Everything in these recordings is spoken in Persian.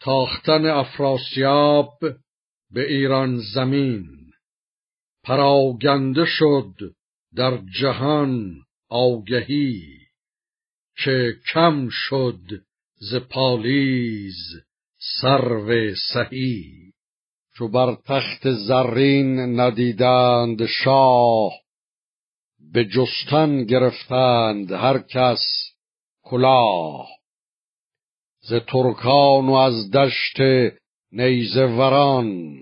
تاختن افراسیاب به ایران زمین. پراگنده شد در جهان آگهی که کم شد ز پالیز سرو سهی. چو بر تخت زرین ندیدند شاه به جستن گرفتند هر کس کلاه. ز ترکان و از دشت نیزه وران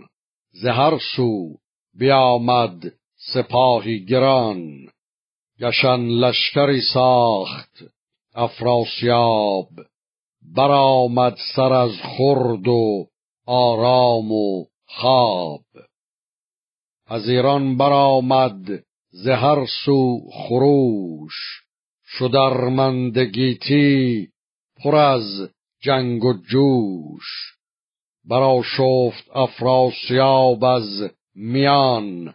ز هر سو بیامد سپاهی گران. گشن لشکری ساخت افراسیاب برآمد سر از خرد و آرام و خواب. از ایران برآمد ز هر سو خروش شدرمندگیتی پر از جنگ و جوش. شفت افراسیاب از میان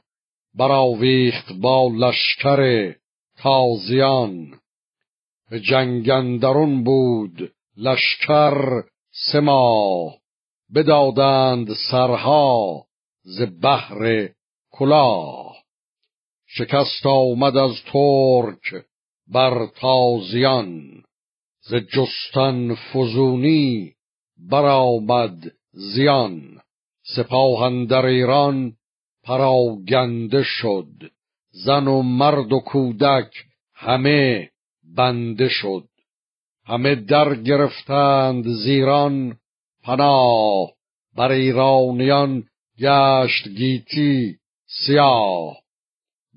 براویخت با لشکر تازیان. به جنگندرون بود لشکر سه ماه. بدادند سرها ز بحر کلاه. شکست آمد از ترک بر تازیان. ز جستن فزونی برآمد زیان. سپاه در ایران پراگنده شد. زن و مرد و کودک همه بنده شد. همه در گرفتند زیران پناه. بر ایرانیان گشت گیتی سیاه.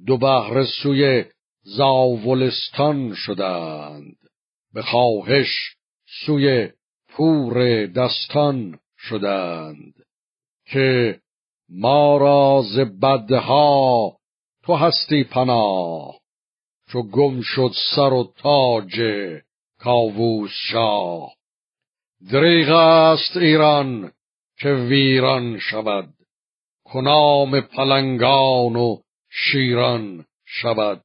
دو بهر سوی زاولستان شدند. به خواهش سوی پور دستان شدند که ما را ز بدها تو هستی پناه چو گم شد سر و تاج کاووس شاه. دریغ است ایران که ویران شود کنام پلنگان و شیران شود.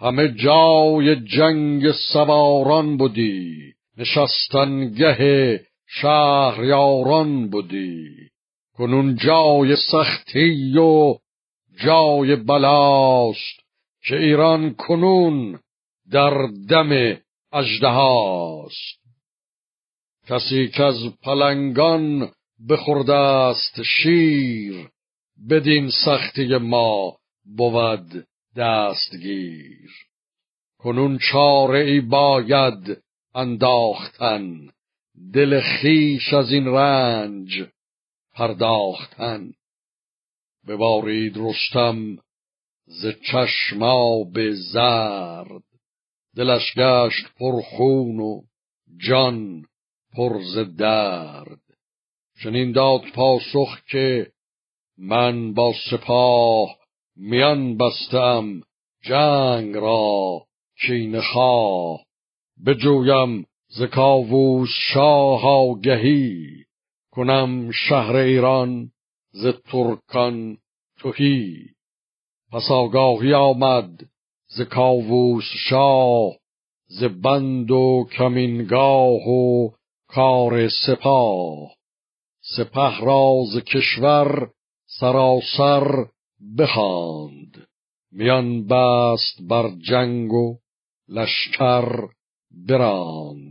همه جای جنگ سواران بودی. نشستنگه شهریاران بودی. کنون جای سختی و جای بلاست که ایران کنون در دم اژدهاست. کسی که از پلنگان بخورده است شیر بدین سختی ما بود دستگیر. کنون چاره ای باید انداختن دل خیش از این رنج پرداختن. ببارید رستم ز چشما به زرد دلش گشت پر خون و جان پر ز درد. چنین داد پاسخ که من با سپاه میان بستم جنگ را کین خواه. بجویم ز کاووس شاه آگهی کنم شهر ایران ز ترکان تهی. پس آگاهی آمد ز کاووس شاه ز بند و کمینگاه و کار سپاه. سپه را ز کشور سراسر بخواند. میان بست بر جنگ و لشکر براند.